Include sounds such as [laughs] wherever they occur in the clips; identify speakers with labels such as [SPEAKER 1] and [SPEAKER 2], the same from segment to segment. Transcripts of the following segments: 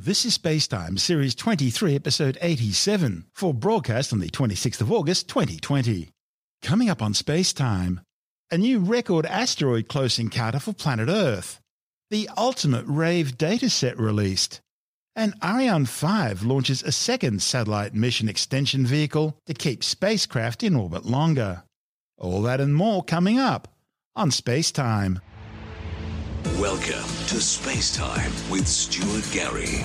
[SPEAKER 1] This is Spacetime, Series 23, Episode 87, for broadcast on the 26th of August 2020. Coming up on Spacetime, a new record asteroid close encounter for planet Earth, the ultimate RAVE dataset released, and Ariane 5 launches a second satellite mission extension vehicle to keep spacecraft in orbit longer. All that and more coming up on Spacetime.
[SPEAKER 2] Welcome to Space Time with Stuart Gary.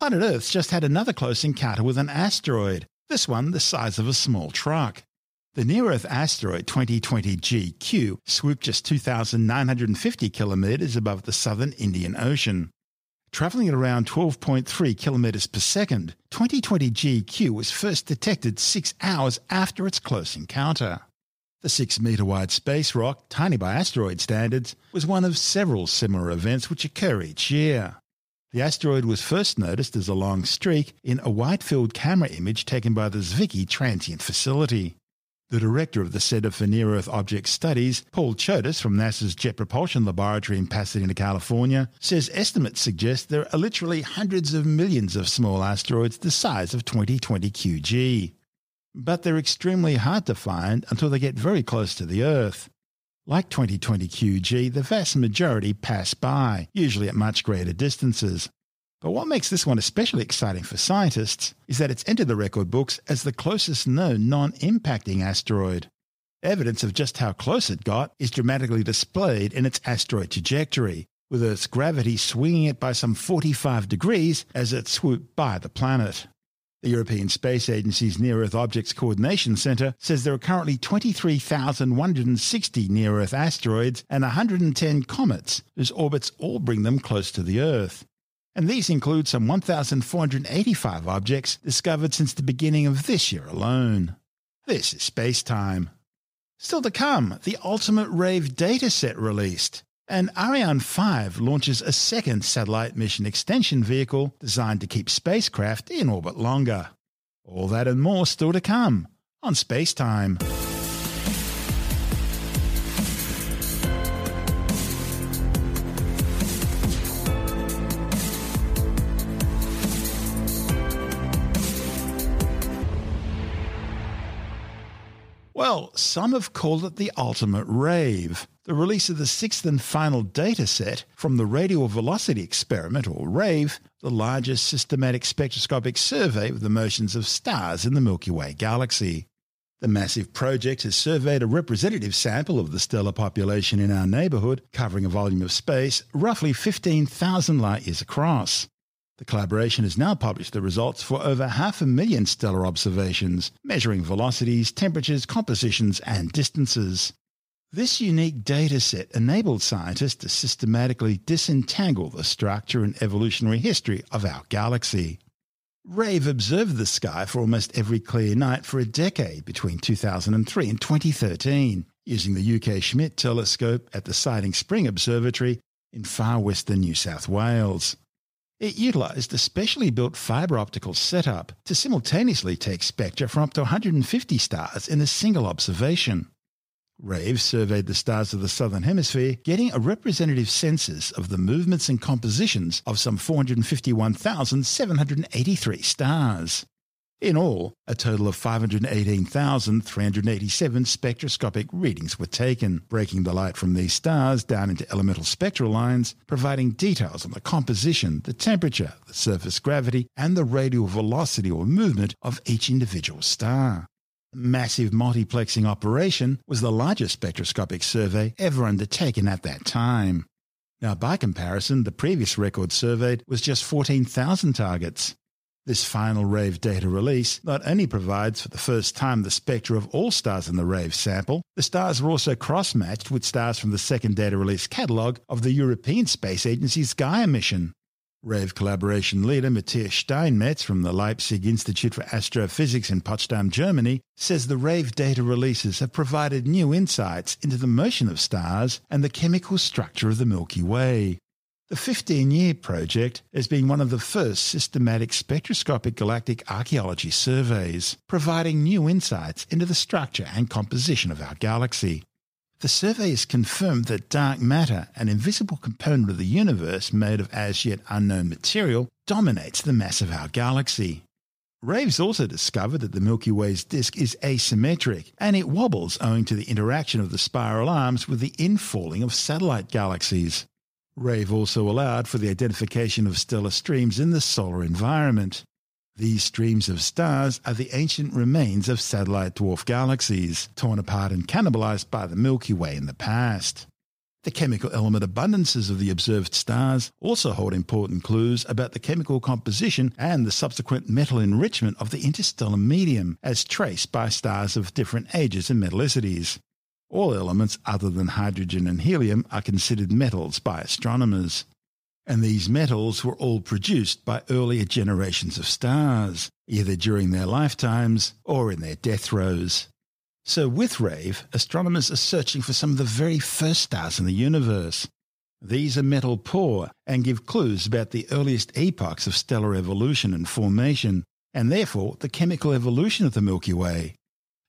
[SPEAKER 1] Planet Earth's just had another close encounter with an asteroid, this one the size of a small truck. The near Earth asteroid 2020 QG swooped just 2,950 kilometres above the southern Indian Ocean. Travelling at around 12.3 kilometres per second, 2020 QG was first detected six hours after its close encounter. The six metre wide space rock, tiny by asteroid standards, was one of several similar events which occur each year. The asteroid was first noticed as a long streak in a wide field camera image taken by the Zwicky Transient Facility. The director of the Center for Near Earth Object Studies, Paul Chodas from NASA's Jet Propulsion Laboratory in Pasadena, California, says estimates suggest there are literally hundreds of millions of small asteroids the size of 2020 QG. But they're extremely hard to find until they get very close to the Earth. Like 2020 QG, the vast majority pass by, usually at much greater distances, but what makes this one especially exciting for scientists is that it's entered the record books as the closest known non impacting asteroid. Evidence of just how close it got is dramatically displayed in its asteroid trajectory, with Earth's gravity swinging it by some 45 degrees as it swooped by the planet. The European Space Agency's Near Earth Objects Coordination Centre says there are currently 23,160 near Earth asteroids and 110 comets whose orbits all bring them close to the Earth and these include some 1,485 objects discovered since the beginning of this year alone. This is Space Time. Still to come, the Ultimate Rave dataset released, and Ariane 5 launches a second satellite mission extension vehicle designed to keep spacecraft in orbit longer. All that and more still to come on Space Time. Well, some have called it the ultimate rave, the release of the sixth and final data set from the Radial Velocity Experiment, or RAVE, the largest systematic spectroscopic survey of the motions of stars in the Milky Way galaxy. The massive project has surveyed a representative sample of the stellar population in our neighbourhood, covering a volume of space roughly 15,000 light years across. The collaboration has now published the results for over half a million stellar observations, measuring velocities, temperatures, compositions, and distances. This unique data set enabled scientists to systematically disentangle the structure and evolutionary history of our galaxy. Rave observed the sky for almost every clear night for a decade between 2003 and 2013, using the UK Schmidt telescope at the Siding Spring Observatory in far western New South Wales. It utilised a specially built fibre optical setup to simultaneously take spectra from up to 150 stars in a single observation. RAVE surveyed the stars of the Southern Hemisphere, getting a representative census of the movements and compositions of some 451,783 stars. In all, a total of 518,387 spectroscopic readings were taken, breaking the light from these stars down into elemental spectral lines, providing details on the composition, the temperature, the surface gravity, and the radial velocity or movement of each individual star. The massive multiplexing operation was the largest spectroscopic survey ever undertaken at that time. Now, by comparison, the previous record surveyed was just 14,000 targets. This final RAVE data release not only provides for the first time the spectra of all stars in the RAVE sample, the stars were also cross matched with stars from the second data release catalogue of the European Space Agency's Gaia mission. RAVE collaboration leader Matthias Steinmetz from the Leibniz Institute for Astrophysics in Potsdam, Germany, says the RAVE data releases have provided new insights into the motion of stars and the chemical structure of the Milky Way. The 15 year project has been one of the first systematic spectroscopic galactic archaeology surveys, providing new insights into the structure and composition of our galaxy. The survey has confirmed that dark matter, an invisible component of the universe made of as yet unknown material, dominates the mass of our galaxy. Raves also discovered that the Milky Way's disk is asymmetric and it wobbles owing to the interaction of the spiral arms with the infalling of satellite galaxies. Rave also allowed for the identification of stellar streams in the solar environment. These streams of stars are the ancient remains of satellite dwarf galaxies, torn apart and cannibalized by the Milky Way in the past. The chemical element abundances of the observed stars also hold important clues about the chemical composition and the subsequent metal enrichment of the interstellar medium, as traced by stars of different ages and metallicities. All elements other than hydrogen and helium are considered metals by astronomers. And these metals were all produced by earlier generations of stars, either during their lifetimes or in their death throes. So, with RAVE, astronomers are searching for some of the very first stars in the universe. These are metal poor and give clues about the earliest epochs of stellar evolution and formation, and therefore the chemical evolution of the Milky Way.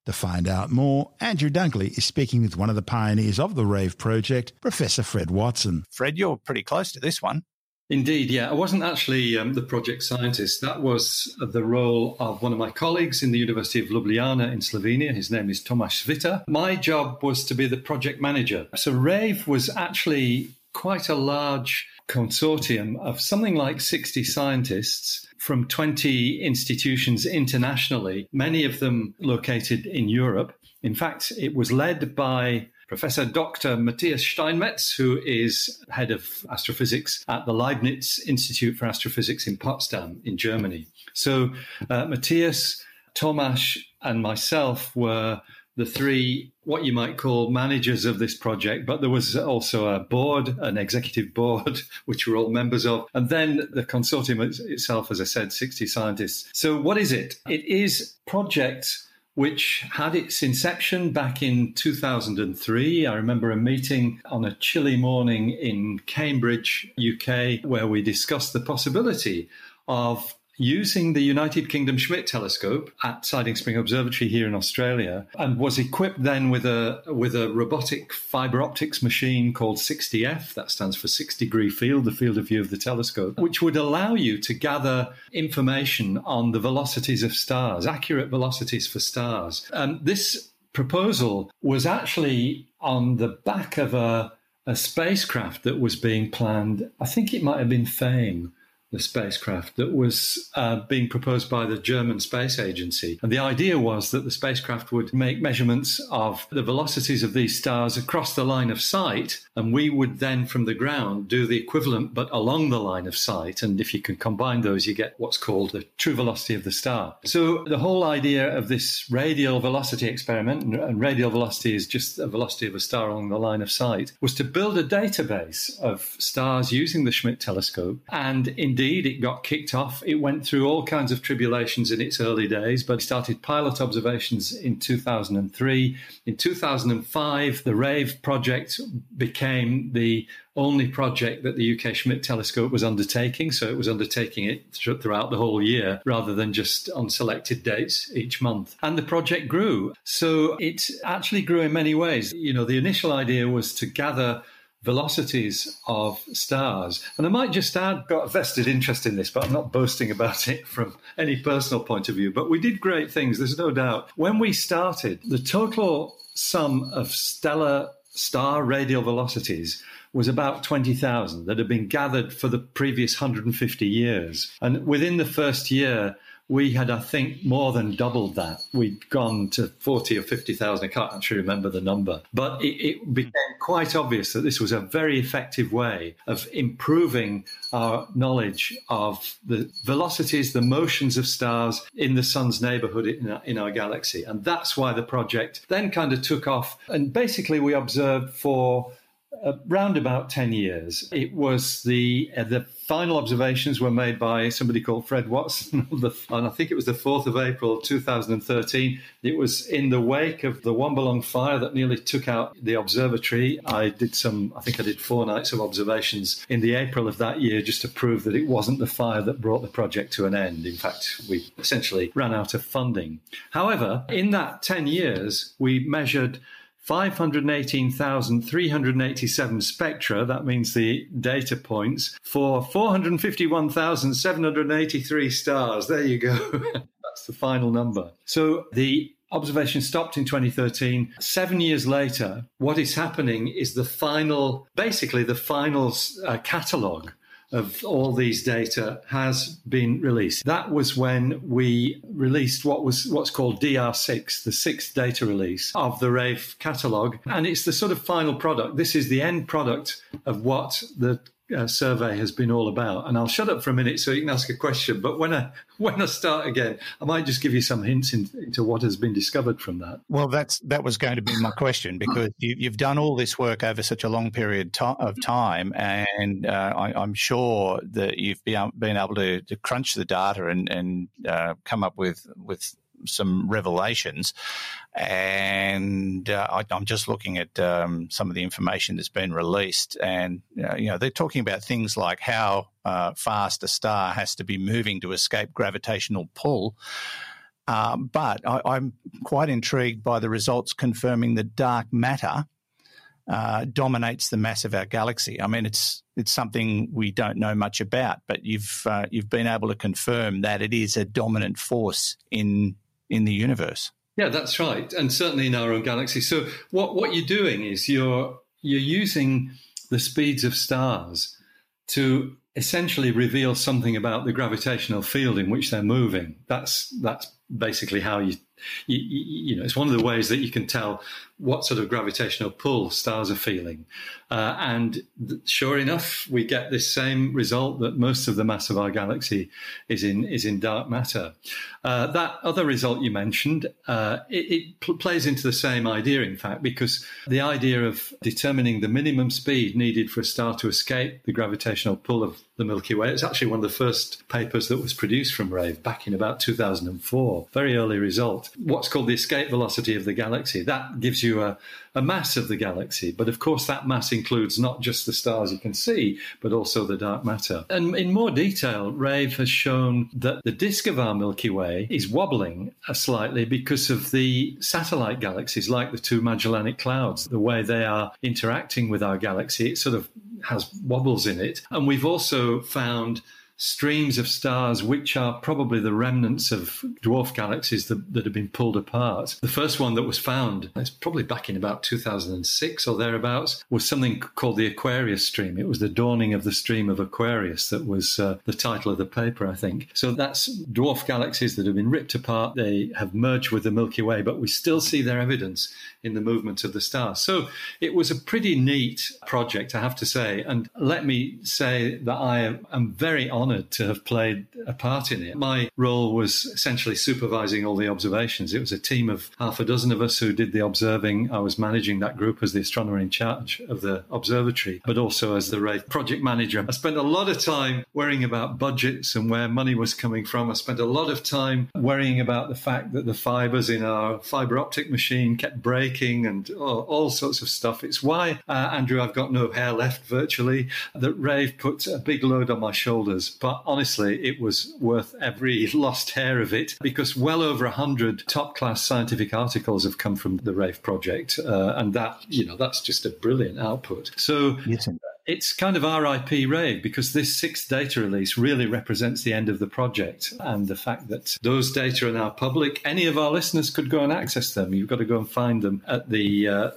[SPEAKER 1] To find out more, Andrew Dunkley is speaking with one of the pioneers of the RAVE project, Professor Fred Watson.
[SPEAKER 3] Fred, you're pretty close to this one.
[SPEAKER 4] Indeed, yeah. I wasn't actually um, the project scientist. That was the role of one of my colleagues in the University of Ljubljana in Slovenia. His name is Tomasz Zwitter. My job was to be the project manager. So RAVE was actually quite a large consortium of something like 60 scientists from 20 institutions internationally, many of them located in Europe. In fact, it was led by Professor Dr. Matthias Steinmetz, who is head of astrophysics at the Leibniz Institute for Astrophysics in Potsdam in Germany. So, uh, Matthias, Tomasz, and myself were the three what you might call managers of this project, but there was also a board, an executive board, [laughs] which we're all members of, and then the consortium itself, as I said, 60 scientists. So what is it? It is project which had its inception back in 2003. I remember a meeting on a chilly morning in Cambridge, UK, where we discussed the possibility of using the United Kingdom Schmidt telescope at Siding Spring Observatory here in Australia and was equipped then with a with a robotic fiber optics machine called 6dF that stands for 6 degree field the field of view of the telescope which would allow you to gather information on the velocities of stars accurate velocities for stars. And this proposal was actually on the back of a a spacecraft that was being planned. I think it might have been Fame the spacecraft that was uh, being proposed by the German Space Agency. And the idea was that the spacecraft would make measurements of the velocities of these stars across the line of sight, and we would then from the ground do the equivalent but along the line of sight. And if you can combine those, you get what's called the true velocity of the star. So the whole idea of this radial velocity experiment, and radial velocity is just the velocity of a star along the line of sight, was to build a database of stars using the Schmidt telescope and indeed indeed, it got kicked off. It went through all kinds of tribulations in its early days, but started pilot observations in 2003. In 2005, the RAVE project became the only project that the UK Schmidt telescope was undertaking. So it was undertaking it throughout the whole year rather than just on selected dates each month. And the project grew. So it actually grew in many ways. You know, the initial idea was to gather velocities of stars. And I might just add, got a vested interest in this, but I'm not boasting about it from any personal point of view. But we did great things, there's no doubt. When we started, the total sum of stellar star radial velocities was about 20,000 that had been gathered for the previous 150 years. And within the first year, we had, I think, more than doubled that. We'd gone to 40 or 50,000. I can't actually remember the number. But it, it, became quite obvious that this was a very effective way of improving our knowledge of the velocities, the motions of stars in the sun's neighborhood in our, in our galaxy. And that's why the project then kind of took off. And basically, we observed for around about 10 years. It was the uh, the final observations were made by somebody called Fred Watson, and I think it was the 4th of April 2013. It was in the wake of the Wambelong fire that nearly took out the observatory. I did some, I think I did four nights of observations in the April of that year just to prove that it wasn't the fire that brought the project to an end. In fact, we essentially ran out of funding. However, in that 10 years, we measured 518,387 spectra, that means the data points, for 451,783 stars. There you go. [laughs] That's the final number. So the observation stopped in 2013. Seven years later, what is happening is the final, basically, the final uh, catalogue of all these data has been released. That was when we released what was what's called DR6, the sixth data release of the RAVE catalog. And it's the sort of final product. This is the end product of what the uh, survey has been all about. And I'll shut up for a minute so you can ask a question. But when I [laughs] when I start again, I might just give you some hints in, into what has been discovered from that.
[SPEAKER 3] Well, that's that was going to be my question because you, have done all this work over such a long period of time, and uh, I, am sure that you've been, been able to, to crunch the data and, and uh, come up with with some revelations. And uh, I, am just looking at um, some of the information that's been released, and uh, you know they're talking about things like how uh, fast a star has to be moving to escape gravitational pull. Um, but I, am quite intrigued by the results confirming that dark matter uh, dominates the mass of our galaxy. I mean, it's it's something we don't know much about, but you've uh, you've been able to confirm that it is a dominant force in in the universe.
[SPEAKER 4] Yeah, that's right, and certainly in our own galaxy. So what what you're doing is you're you're using the speeds of stars to essentially reveal something about the gravitational field in which they're moving. That's that's basically how you, you, you know it's one of the ways that you can tell what sort of gravitational pull stars are feeling. Uh, and th- sure enough, we get this same result that most of the mass of our galaxy is in is in dark matter. Uh, that other result you mentioned, uh, it, it pl- plays into the same idea, in fact, because the idea of determining the minimum speed needed for a star to escape the gravitational pull of the Milky Way. It's actually one of the first papers that was produced from RAVE back in about 2004. Very early result. What's called the escape velocity of the galaxy. That gives you a, a mass of the galaxy. But of course, that mass includes not just the stars you can see, but also the dark matter. And in more detail, RAVE has shown that the disk of our Milky Way is wobbling uh, slightly because of the satellite galaxies, like the two Magellanic Clouds, the way they are interacting with our galaxy. It sort of has wobbles in it. And we've also found streams of stars, which are probably the remnants of dwarf galaxies that, that have been pulled apart. The first one that was found, it's probably back in about 2006 or thereabouts, was something called the Aquarius stream. It was the dawning of the stream of Aquarius that was uh, the title of the paper, I think. So that's dwarf galaxies that have been ripped apart. They have merged with the Milky Way, but we still see their evidence in the movement of the stars. So it was a pretty neat project, I have to say. And let me say that I am very honored to have played a part in it. My role was essentially supervising all the observations. It was a team of half a dozen of us who did the observing. I was managing that group as the astronomer in charge of the observatory, but also as the RAVE project manager. I spent a lot of time worrying about budgets and where money was coming from. I spent a lot of time worrying about the fact that the fibers in our fiber optic machine kept breaking and all, all sorts of stuff. It's why, uh, Andrew, I've got no hair left virtually, that Rave put a big load on my shoulders. But honestly, it was worth every [laughs] lost hair of it because well over 100 top class scientific articles have come from the Rave project. Uh, and that, you know, that's just a brilliant output. So, yes, it's kind of RIP Rave because this sixth data release really represents the end of the project and the fact that those data are now public. Any of our listeners could go and access them. You've got to go and find them at the uh,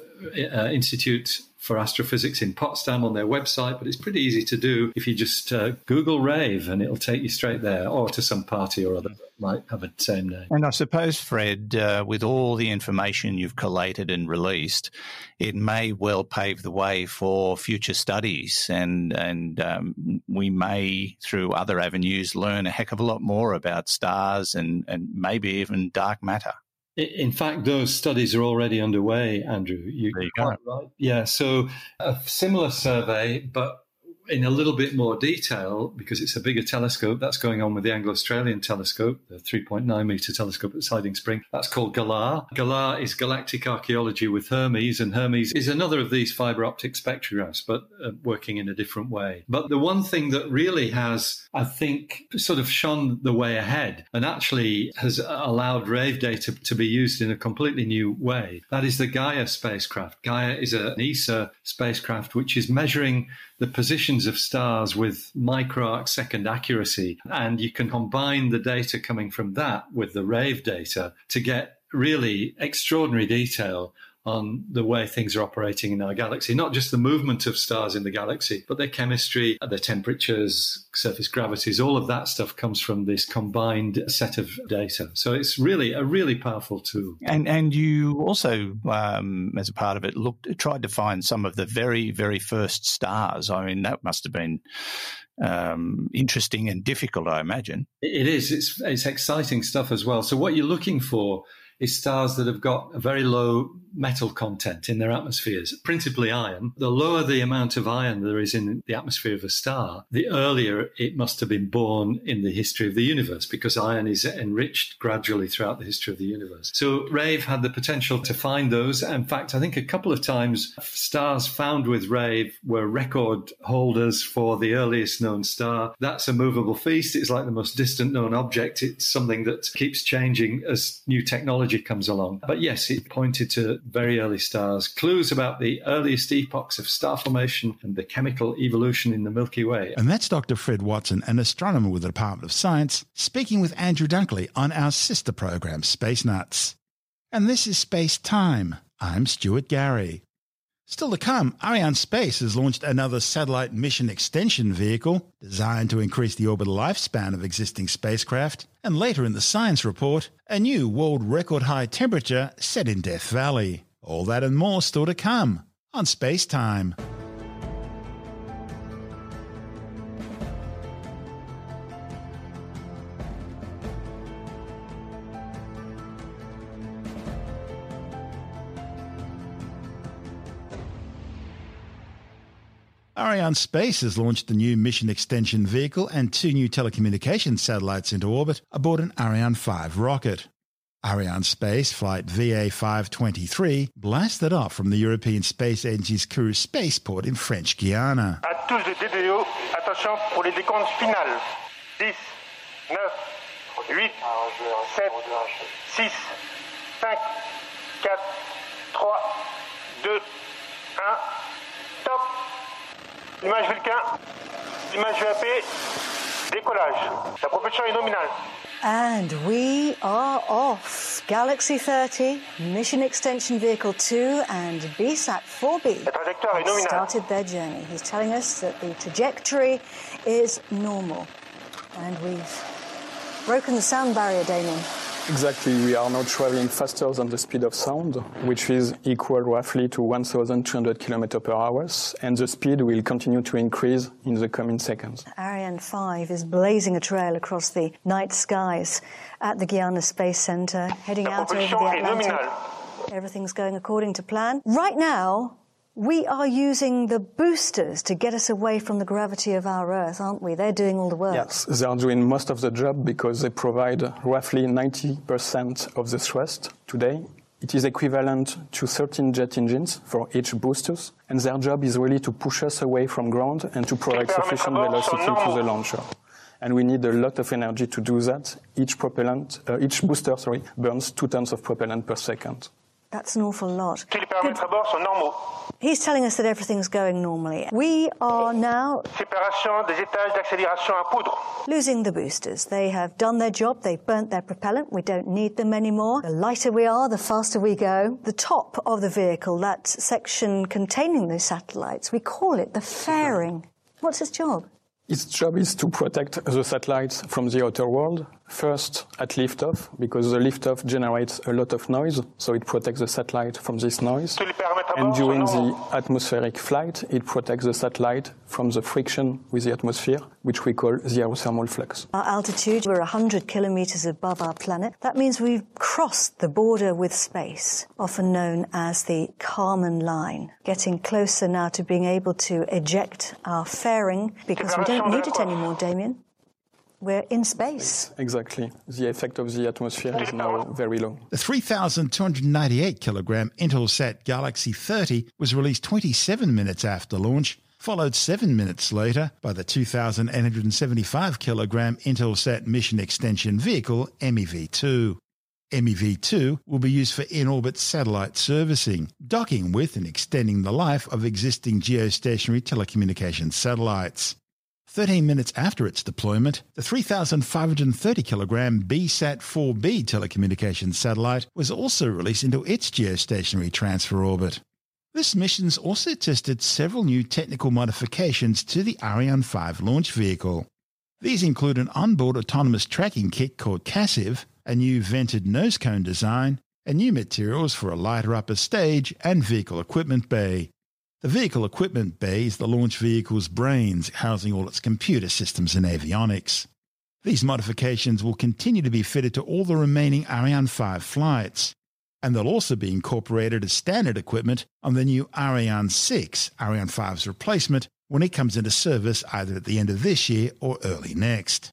[SPEAKER 4] uh, Institute for Astrophysics in Potsdam on their website, but it's pretty easy to do if you just uh, Google Rave and it'll take you straight there or to some party or other that might have a same name.
[SPEAKER 3] And I suppose, Fred, uh, with all the information you've collated and released, it may well pave the way for future studies, and and um, we may, through other avenues, learn a heck of a lot more about stars and and maybe even dark matter.
[SPEAKER 4] In fact, those studies are already underway, Andrew.
[SPEAKER 3] You, there you go.
[SPEAKER 4] Right. Yeah. So a similar survey, but in a little bit more detail, because it's a bigger telescope, that's going on with the Anglo Australian telescope, the 3.9 meter telescope at Siding Spring. That's called GALAH. GALAH is galactic archaeology with Hermes, and Hermes is another of these fiber optic spectrographs, but uh, working in a different way. But the one thing that really has, I think, sort of shone the way ahead and actually has allowed RAVE data to be used in a completely new way, that is the Gaia spacecraft. Gaia is an ESA spacecraft which is measuring the of stars with microarc second accuracy. And you can combine the data coming from that with the RAVE data to get really extraordinary detail on the way things are operating in our galaxy, not just the movement of stars in the galaxy, but their chemistry, their temperatures, surface gravities, all of that stuff comes from this combined set of data. So it's really a really powerful tool.
[SPEAKER 3] And and you also, um, as a part of it, looked tried to find some of the very very first stars. I mean, that must have been um, interesting and difficult, I imagine.
[SPEAKER 4] It is. It's it's exciting stuff as well. So what you're looking for is stars that have got a very low metal content in their atmospheres, principally iron. The lower the amount of iron there is in the atmosphere of a star, the earlier it must have been born in the history of the universe because iron is enriched gradually throughout the history of the universe. So RAVE had the potential to find those. In fact, I think a couple of times stars found with RAVE were record holders for the earliest known star. That's a movable feast. It's like the most distant known object. It's something that keeps changing as new technology comes along. But yes, it pointed to very early stars, clues about the earliest epochs of star formation and the chemical evolution in the Milky Way.
[SPEAKER 1] And that's Dr. Fred Watson, an astronomer with the Department of Science, speaking with Andrew Dunkley on our sister program, Space Nuts. And this is Space Time. I'm Stuart Gary. Still to come, Arianespace has launched another satellite mission extension vehicle designed to increase the orbital lifespan of existing spacecraft. And later in the science report, a new world record high temperature set in Death Valley. All that and more still to come on Space Time. Arianespace has launched a new mission extension vehicle and two new telecommunications satellites into orbit aboard an Ariane 5 rocket. Ariane Space flight VA523 blasted off from the European Space Agency's Kourou spaceport in French Guiana.
[SPEAKER 5] À tous DDO, attention pour les décomptes finales. 10, 9, 8, 7, 6, 5, 4, 3, 2, 1, top Image Vulcain, image VAP, décollage. La propulsion est nominale.
[SPEAKER 6] And we are off. Galaxy 30, Mission Extension Vehicle 2, and BSAT 4B have started their journey. He's telling us that the trajectory is normal. And we've broken the sound barrier, Damien.
[SPEAKER 7] Exactly. We are now traveling faster than the speed of sound, which is equal roughly to 1,200 km per hour, and the speed will continue to increase in the coming seconds.
[SPEAKER 6] Ariane 5 is blazing a trail across the night skies at the Guiana Space Center, heading out over the Atlantic. Everything's going according to plan. Right now, we are using the boosters to get us away from the gravity of our Earth, aren't we? They're doing all the work.
[SPEAKER 7] Yes, they are doing most of the job because they provide roughly 90% of the thrust today. It is equivalent to 13 jet engines for each boosters, and their job is really to push us away from ground and to provide sufficient velocity to the launcher. And we need a lot of energy to do that. Each propellant, uh, each booster, sorry, burns two tons of propellant per second.
[SPEAKER 6] That's an awful lot. He's telling us that everything's going normally. We are now losing the boosters. They have done their job. They've burnt their propellant. We don't need them anymore. The lighter we are, the faster we go. The top of the vehicle, that section containing the satellites, we call it the fairing. What's its job?
[SPEAKER 7] Its job is to protect the satellites from the outer world. First, at liftoff, because the liftoff generates a lot of noise, so it protects the satellite from this noise. And during the atmospheric flight, it protects the satellite from the friction with the atmosphere which we call the aerothermal flux.
[SPEAKER 6] Our altitude, we're 100 kilometers above our planet. That means we've crossed the border with space, often known as the Kármán line, getting closer now to being able to eject our fairing because we don't need it anymore, Damien. We're in space.
[SPEAKER 7] Exactly. The effect of the atmosphere is now very low.
[SPEAKER 1] The 3,298 kilogram Intelsat Galaxy 30 was released 27 minutes after launch followed seven minutes later by the 2,875 kilogram Intelsat Mission Extension Vehicle MEV-2. MEV-2 will be used for in-orbit satellite servicing, docking with and extending the life of existing geostationary telecommunications satellites. 13 minutes after its deployment, the 3,530 kilogram BSAT 4B telecommunications satellite was also released into its geostationary transfer orbit. This mission's also tested several new technical modifications to the Ariane 5 launch vehicle. These include an onboard autonomous tracking kit called KASSAV, a new vented nose cone design, and new materials for a lighter upper stage and vehicle equipment bay. The vehicle equipment bay is the launch vehicle's brains, housing all its computer systems and avionics. These modifications will continue to be fitted to all the remaining Ariane 5 flights and they'll also be incorporated as standard equipment on the new Ariane 6, Ariane 5's replacement, when it comes into service either at the end of this year or early next.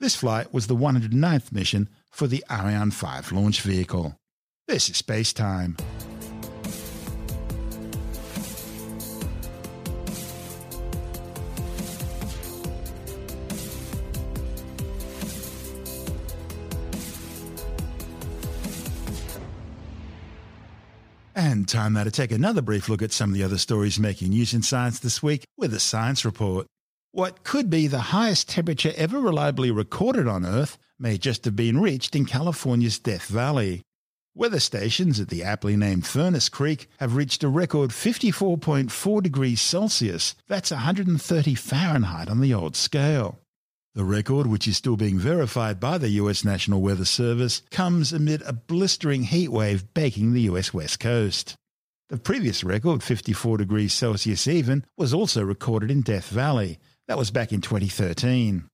[SPEAKER 1] This flight was the 109th mission for the Ariane 5 launch vehicle. This is Space Time. And time now to take another brief look at some of the other stories making news in science this week with a science report. What could be the highest temperature ever reliably recorded on Earth may just have been reached in California's Death Valley. Weather stations at the aptly named Furnace Creek have reached a record 54.4 degrees Celsius. That's 130 Fahrenheit on the old scale. The record, which is still being verified by the US National Weather Service, comes amid a blistering heat wave baking the US West Coast. The previous record, 54 degrees Celsius even, was also recorded in Death Valley. That was back in 2013.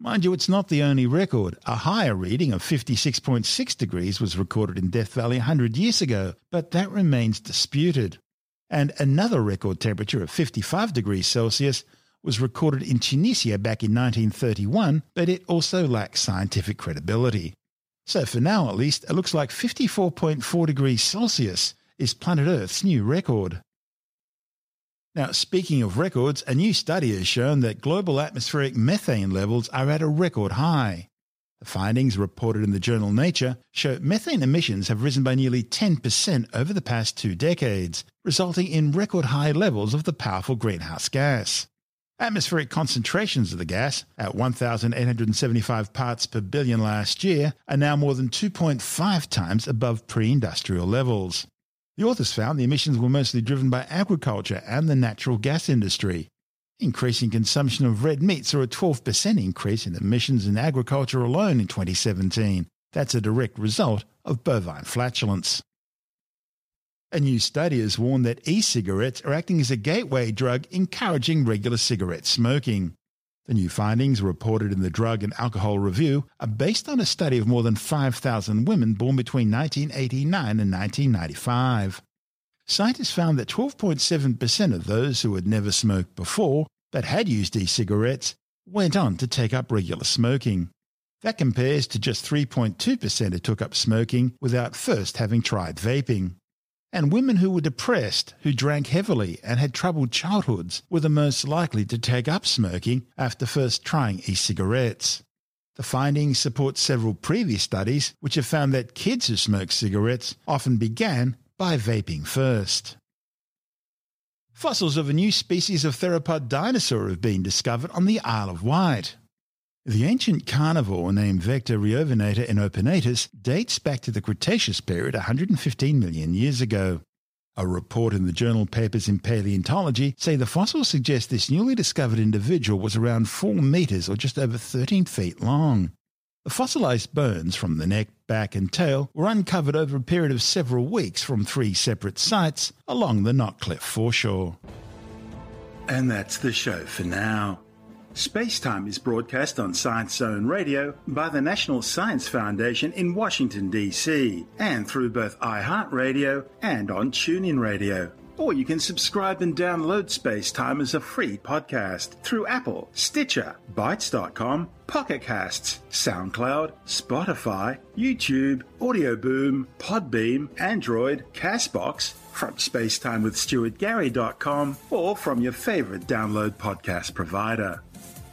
[SPEAKER 1] Mind you, it's not the only record. A higher reading of 56.6 degrees was recorded in Death Valley 100 years ago, but that remains disputed. And another record temperature of 55 degrees Celsius was recorded in Tunisia back in 1931, but it also lacks scientific credibility. So for now at least, it looks like 54.4 degrees Celsius is planet Earth's new record. Now, speaking of records, a new study has shown that global atmospheric methane levels are at a record high. The findings reported in the journal Nature show methane emissions have risen by nearly 10% over the past two decades, resulting in record high levels of the powerful greenhouse gas. Atmospheric concentrations of the gas, at 1,875 parts per billion last year, are now more than 2.5 times above pre industrial levels. The authors found the emissions were mostly driven by agriculture and the natural gas industry. Increasing consumption of red meat saw a 12% increase in emissions in agriculture alone in 2017. That's a direct result of bovine flatulence. A new study has warned that e cigarettes are acting as a gateway drug encouraging regular cigarette smoking. The new findings, reported in the Drug and Alcohol Review, are based on a study of more than 5,000 women born between 1989 and 1995. Scientists found that 12.7% of those who had never smoked before but had used e cigarettes went on to take up regular smoking. That compares to just 3.2% who took up smoking without first having tried vaping and women who were depressed, who drank heavily, and had troubled childhoods were the most likely to take up smoking after first trying e cigarettes. The findings support several previous studies which have found that kids who smoke cigarettes often began by vaping first. Fossils of a new species of theropod dinosaur have been discovered on the Isle of Wight. The ancient carnivore named Vectaerovenator inopinatus dates back to the Cretaceous period 115 million years ago. A report in the journal Papers in Paleontology say the fossils suggest this newly discovered individual was around 4 metres or just over 13 feet long. The fossilized bones from the neck, back, and tail were uncovered over a period of several weeks from three separate sites along the Knockcliff foreshore. And that's the show for now. Spacetime is broadcast on Science Zone Radio by the National Science Foundation in Washington, D.C., and through both iHeartRadio and on TuneIn Radio. Or you can subscribe and download Spacetime as a free podcast through Apple, Stitcher, Bitesz.com, Pocket Casts, SoundCloud, Spotify, YouTube, Audio Boom, Podbean, Android, Castbox, from spacetimewithstuartgary.com, or from your favorite download podcast provider.